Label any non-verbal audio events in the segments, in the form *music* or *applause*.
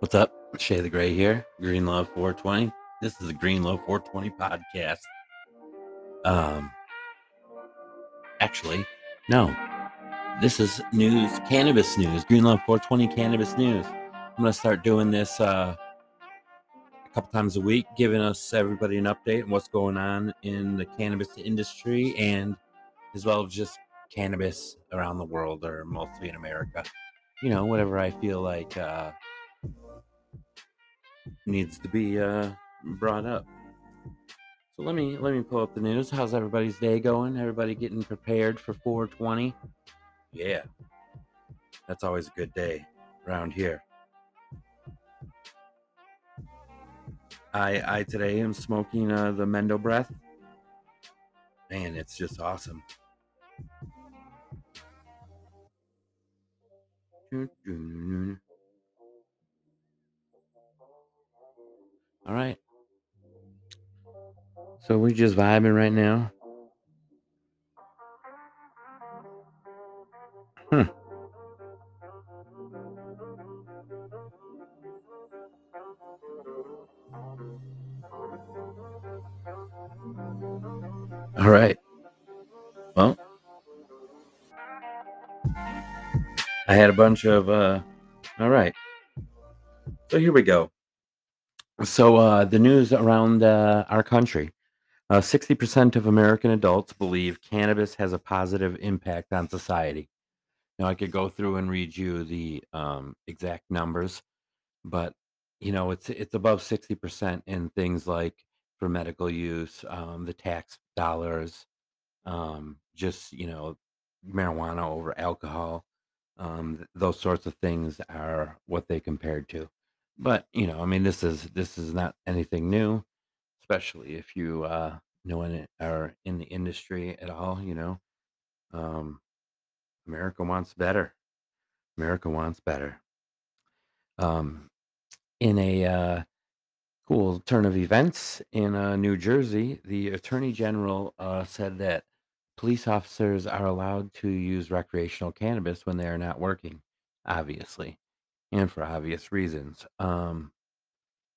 What's up? Shay the Gray here, Green Love 420. This is the Green Love 420 podcast. Um, actually, no, this is news, cannabis news, Green Love 420 cannabis news. I'm gonna start doing this uh, a couple times a week, giving us everybody an update on what's going on in the cannabis industry and as well as just cannabis around the world or mostly in America. You know, whatever I feel like. Uh, needs to be uh, brought up. So let me let me pull up the news. How's everybody's day going? Everybody getting prepared for 420? Yeah, that's always a good day around here. I I today am smoking uh, the Mendo Breath. Man, it's just awesome. All right. So we're just vibing right now. Hmm. All right. Well, I had a bunch of uh all right. So here we go. So uh the news around uh, our country. Uh, 60% of American adults believe cannabis has a positive impact on society. Now, I could go through and read you the um, exact numbers, but you know, it's it's above 60% in things like for medical use, um, the tax dollars, um, just you know, marijuana over alcohol, um, th- those sorts of things are what they compared to. But you know, I mean, this is this is not anything new especially if you uh, know in it are in the industry at all. You know, um, America wants better. America wants better. Um, in a uh, cool turn of events in uh, New Jersey, the Attorney General uh, said that police officers are allowed to use recreational cannabis when they are not working, obviously, and for obvious reasons. Um,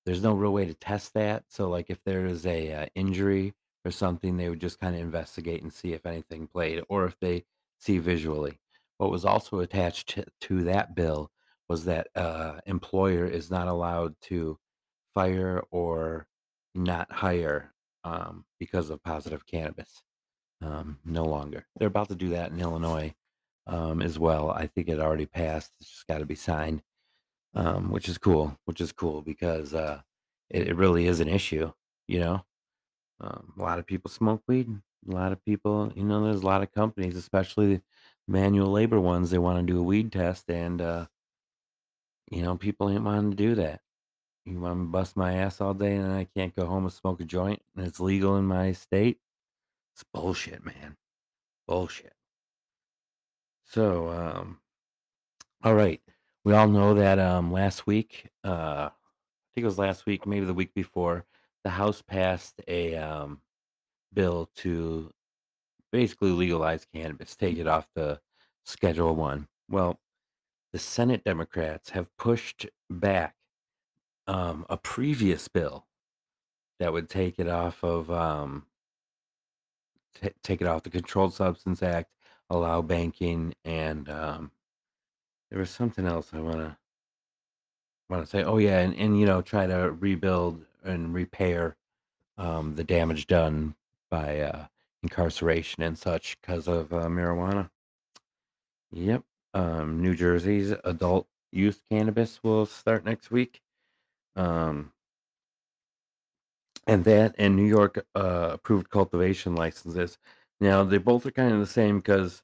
There's no real way to test that, so, like, if there's a, uh, injury or something, they would just kinda investigate and see if anything played or if they see visually. What was also attached to to that bill was that, uh, employer is not allowed to fire or not hire, um, because of positive cannabis, um, no longer. They're about to do that in Illinois, um, as well. I think it already passed, it's just gotta be signed um, which is cool, which is cool because uh, it, it really is an issue. You know, um, a lot of people smoke weed. A lot of people, you know, there's a lot of companies, especially manual labor ones, they want to do a weed test, and uh, you know, people ain't wanting to do that. You want to bust my ass all day, and I can't go home and smoke a joint, and it's legal in my state. It's bullshit, man. Bullshit. So, um, all right, we all know that um, last week. Uh, I think it was last week, maybe the week before, the House passed a um, bill to basically legalize cannabis, take it off the Schedule One. Well, the Senate Democrats have pushed back um, a previous bill that would take it off of um, ta take it off the Controlled Substance Act, allow banking, and um, there was something else I wanna wanna say. Oh yeah, and, and you know try to rebuild and repair um, the damage done by uh, incarceration and such because of uh, marijuana. Yep. Um, New Jersey's adult use cannabis will start next week. Um, and that and New York uh, approved cultivation licenses. Now they both are kind of the same because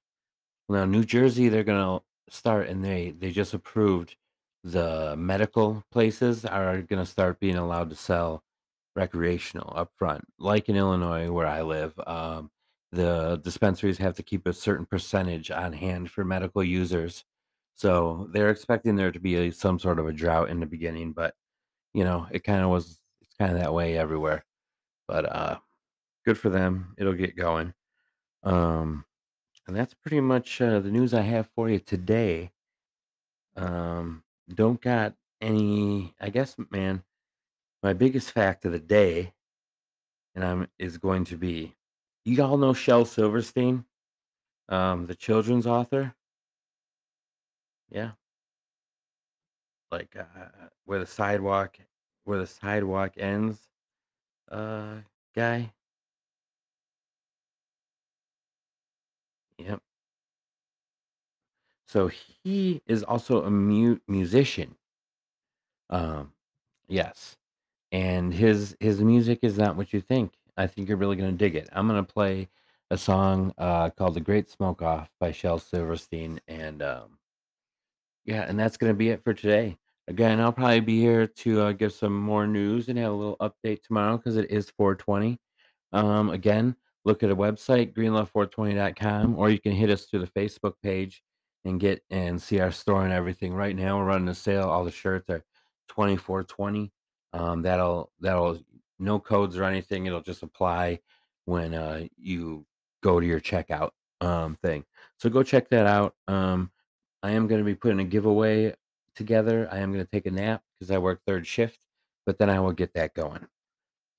now New Jersey they're gonna start and they they just approved the medical places are gonna start being allowed to sell recreational up front, like in Illinois where I live. Um, the dispensaries have to keep a certain percentage on hand for medical users. So they're expecting there to be a, some sort of a drought in the beginning, but you know, it kind of was it's kind of that way everywhere. But uh good for them. It'll get going. Um and that's pretty much uh, the news I have for you today. Um don't got any, I guess, man, my biggest fact of the day, and I'm is going to be, you all know Shel Silverstein, um, the children's author. Yeah, like uh, where the sidewalk, where the sidewalk ends, uh, guy. Yep. So he is also a mu- musician. Um, yes, and his his music is not what you think. I think you're really gonna dig it. I'm gonna play a song uh, called "The Great Smoke Off" by Shel Silverstein, and um, yeah, and that's gonna be it for today. Again, I'll probably be here to uh, give some more news and have a little update tomorrow because it is 420. Um, again, look at a website, greenlove420.com, or you can hit us through the Facebook page and get and see our store and everything. Right now, we're running a sale. All the shirts are 2420. Um, that'll that'll no codes or anything. It'll just apply when uh, you go to your checkout um, thing. So go check that out. Um, I am going to be putting a giveaway together. I am going to take a nap because I work third shift, but then I will get that going.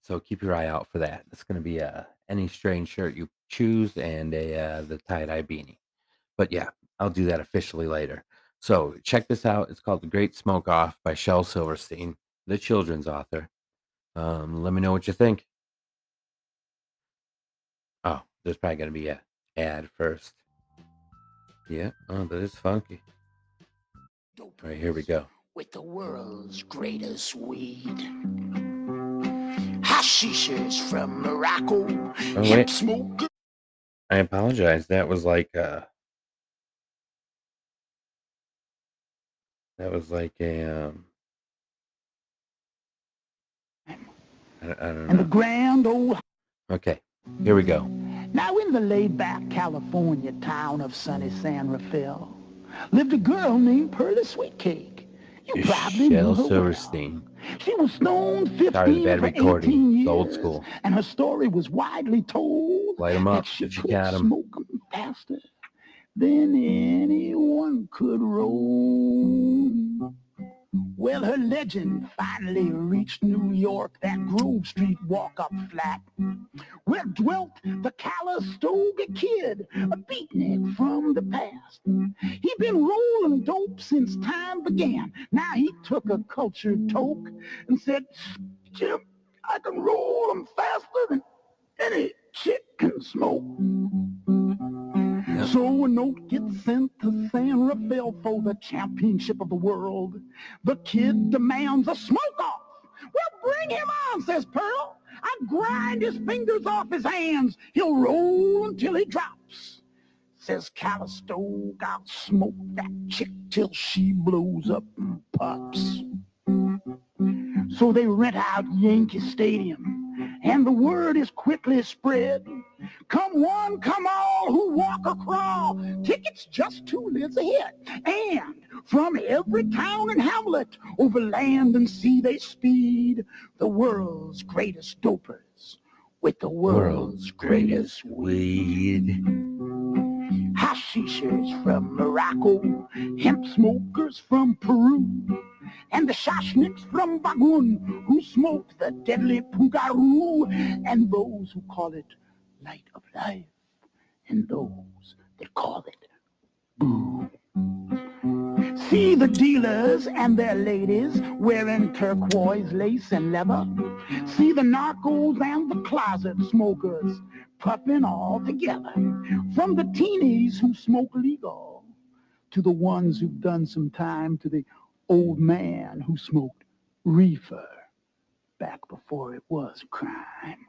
So keep your eye out for that. It's going to be a any strange shirt you choose and a uh, the tie dye beanie. But yeah, I'll do that officially later. So check this out. It's called The Great Smoke Off by Shel Silverstein, the children's author. Um, let me know what you think. Oh, there's probably going to be a ad first. Yeah. Oh, but it's funky. All right, here we go. with the world's greatest weed. From Morocco, Oh wait, smoke. I apologize. That was like uh that was like a um I, don't- I don't And the grand old Okay, here we go. Now in the laid-back California town of sunny San Rafael lived a girl named Pearly Sweetcake. You probably Shel her well. Silverstein. She was stoned 15 Sorry, the bad for recording. 18 years, It's old school. and her story was widely told Light 'em that up she if you could got 'em. smoke 'em faster than anyone could roll. Well, her legend finally reached New York, that Grove Street walk-up flat, where dwelt the Calistoga Kid, a beatnik from the past. He'd been rolling dope since time began. Now he took a cultured toke and said, Jim, I can roll 'em faster than any chick can smoke. So a note gets sent to San Rafael for the championship of the world. The kid demands a smoke off. Well, bring him on, says Pearl. I grind his fingers off his hands. He'll roll until he drops. Says Callisto, I'll smoke that chick till she blows up and pops. So they rent out Yankee Stadium, and the word is quickly spread. Come one, come all who walk or crawl. Tickets just two lives ahead. And from every town and hamlet, over land and sea they speed. The world's greatest dopers with the world's greatest weed. Hashishers from Morocco, hemp smokers from Peru, and the shashniks from Bagun who smoke the deadly pugaru, and those who call it light of life, and those that call it boo. See the dealers and their ladies wearing turquoise lace and leather. See the narcos and the closet smokers puffing all together. From the teenies who smoke legal to the ones who've done some time to the old man who smoked reefer back before it was crime.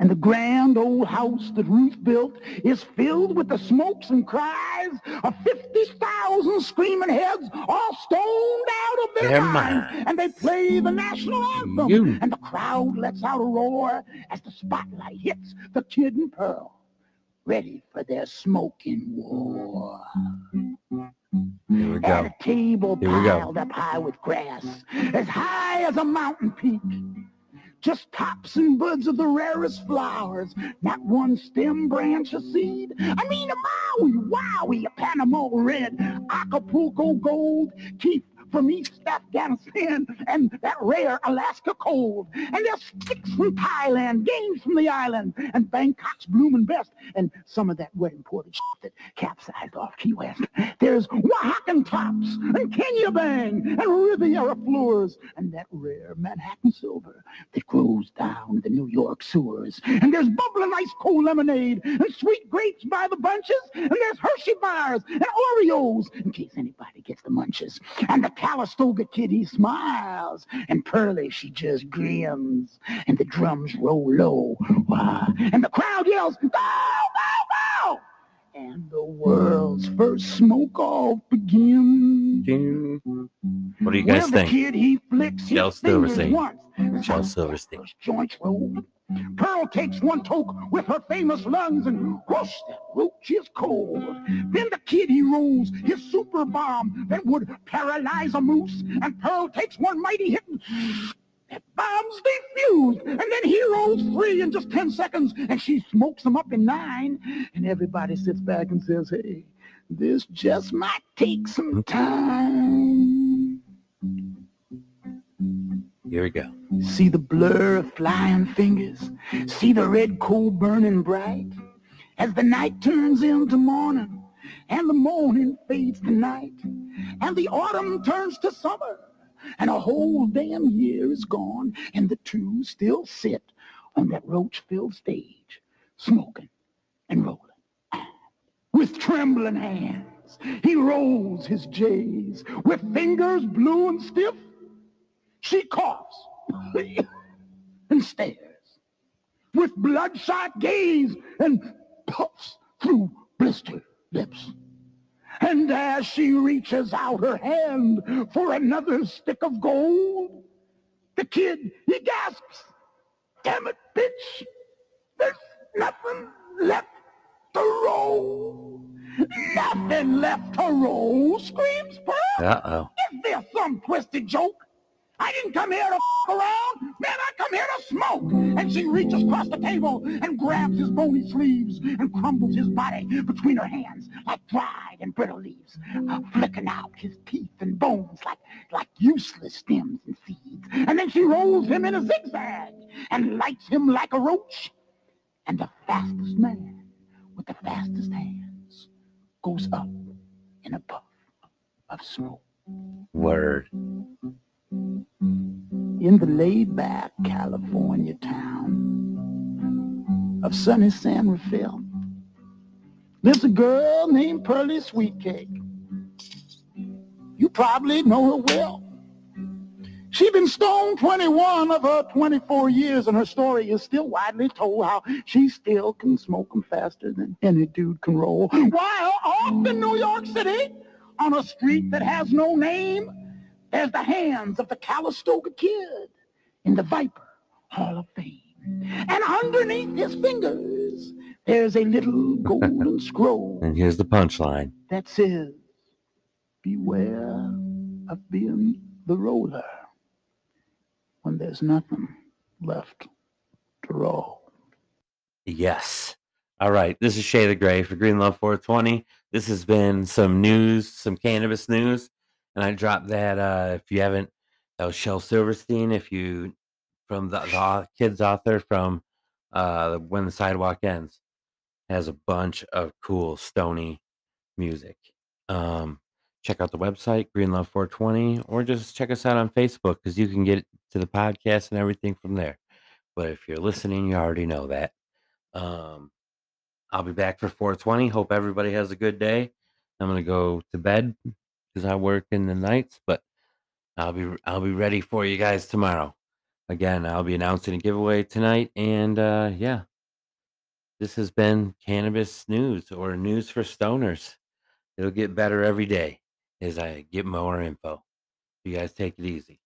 And the grand old house that Ruth built is filled with the smokes and cries of 50,000 screaming heads all stoned out of their Their minds. And they play the national anthem. You. And the crowd lets out a roar as the spotlight hits the kid and Pearl, ready for their smoking war. Here we go. At a table Here we go. piled up high with grass, as high as a mountain peak. Just tops and buds of the rarest flowers, not one stem, branch, or seed. I mean a Maui, Wowie, a Panama red, Acapulco gold, Keith from East Afghanistan and that rare Alaska cold. And there's sticks from Thailand, games from the island, and Bangkok's blooming best, and some of that wet imported shit that capsized off Key West. There's Oaxacan tops, and Kenya Bang, and Riviera floors, and that rare Manhattan silver that grows down the New York sewers. And there's bubbling ice cold lemonade, and sweet grapes by the bunches, and there's Hershey bars and Oreos, in case anybody gets the munches. And the Calistoga kid, he smiles, and Pearlie, she just grins, and the drums roll low, Wah. and the crowd yells, go, go, go! And the world's first smoke-off begins. What do you guys Well, think? The kid, he flicks Shel Silverstein. Shel Silverstein. Joints roll. Pearl takes one toke with her famous lungs and whoosh, that roach is cold. Then the kid, he rolls his super bomb that would paralyze a moose. And Pearl takes one mighty hit and that bomb's defused. And then he rolls free in just 10 seconds and she smokes him up in nine. And everybody sits back and says, hey, this just might take some time. Here we go. See the blur of flying fingers. See the red coal burning bright. As the night turns into morning, and the morning fades to night, and the autumn turns to summer, and a whole damn year is gone, and the two still sit on that roach-filled stage, smoking and rolling. With trembling hands, he rolls his J's. With fingers blue and stiff, she coughs *laughs* and stares with bloodshot gaze and puffs through blistered lips. And as she reaches out her hand for another stick of gold, the kid, he gasps, damn it, bitch, there's nothing left to roll. Nothing left to roll, screams Pearl. Uh-oh. Is there some twisted joke? I didn't come here to f- around. Man, I come here to smoke. And she reaches across the table and grabs his bony sleeves and crumbles his body between her hands like dried and brittle leaves, uh, flicking out his teeth and bones like, like useless stems and seeds. And then she rolls him in a zigzag and lights him like a roach. And the fastest man with the fastest hands goes up in a puff of smoke. Word. In the laid-back California town of sunny San Rafael lives a girl named Pearlie Sweetcake. You probably know her well. She's been stoned 21 of her 24 years, and her story is still widely told how she still can smoke 'em faster than any dude can roll. While off in New York City, on a street that has no name, there's the hands of the Calistoga Kid in the Viper Hall of Fame. And underneath his fingers, there's a little *laughs* golden scroll And here's the punchline. that says, beware of being the roller when there's nothing left to roll. Yes. All right. This is Shay the Gray for Green Love 420. This has been some news, some cannabis news. And I dropped that uh if you haven't that was Shel Silverstein, if you from the, the kids author from uh When the Sidewalk Ends. Has a bunch of cool stony music. Um check out the website, Green Love 420, or just check us out on Facebook because you can get to the podcast and everything from there. But if you're listening, you already know that. Um, I'll be back for 420. Hope everybody has a good day. I'm gonna go to bed because I work in the nights, but I'll be I'll be ready for you guys tomorrow. Again, I'll be announcing a giveaway tonight, and uh, yeah, this has been cannabis news or news for stoners. It'll get better every day as I get more info. You guys take it easy.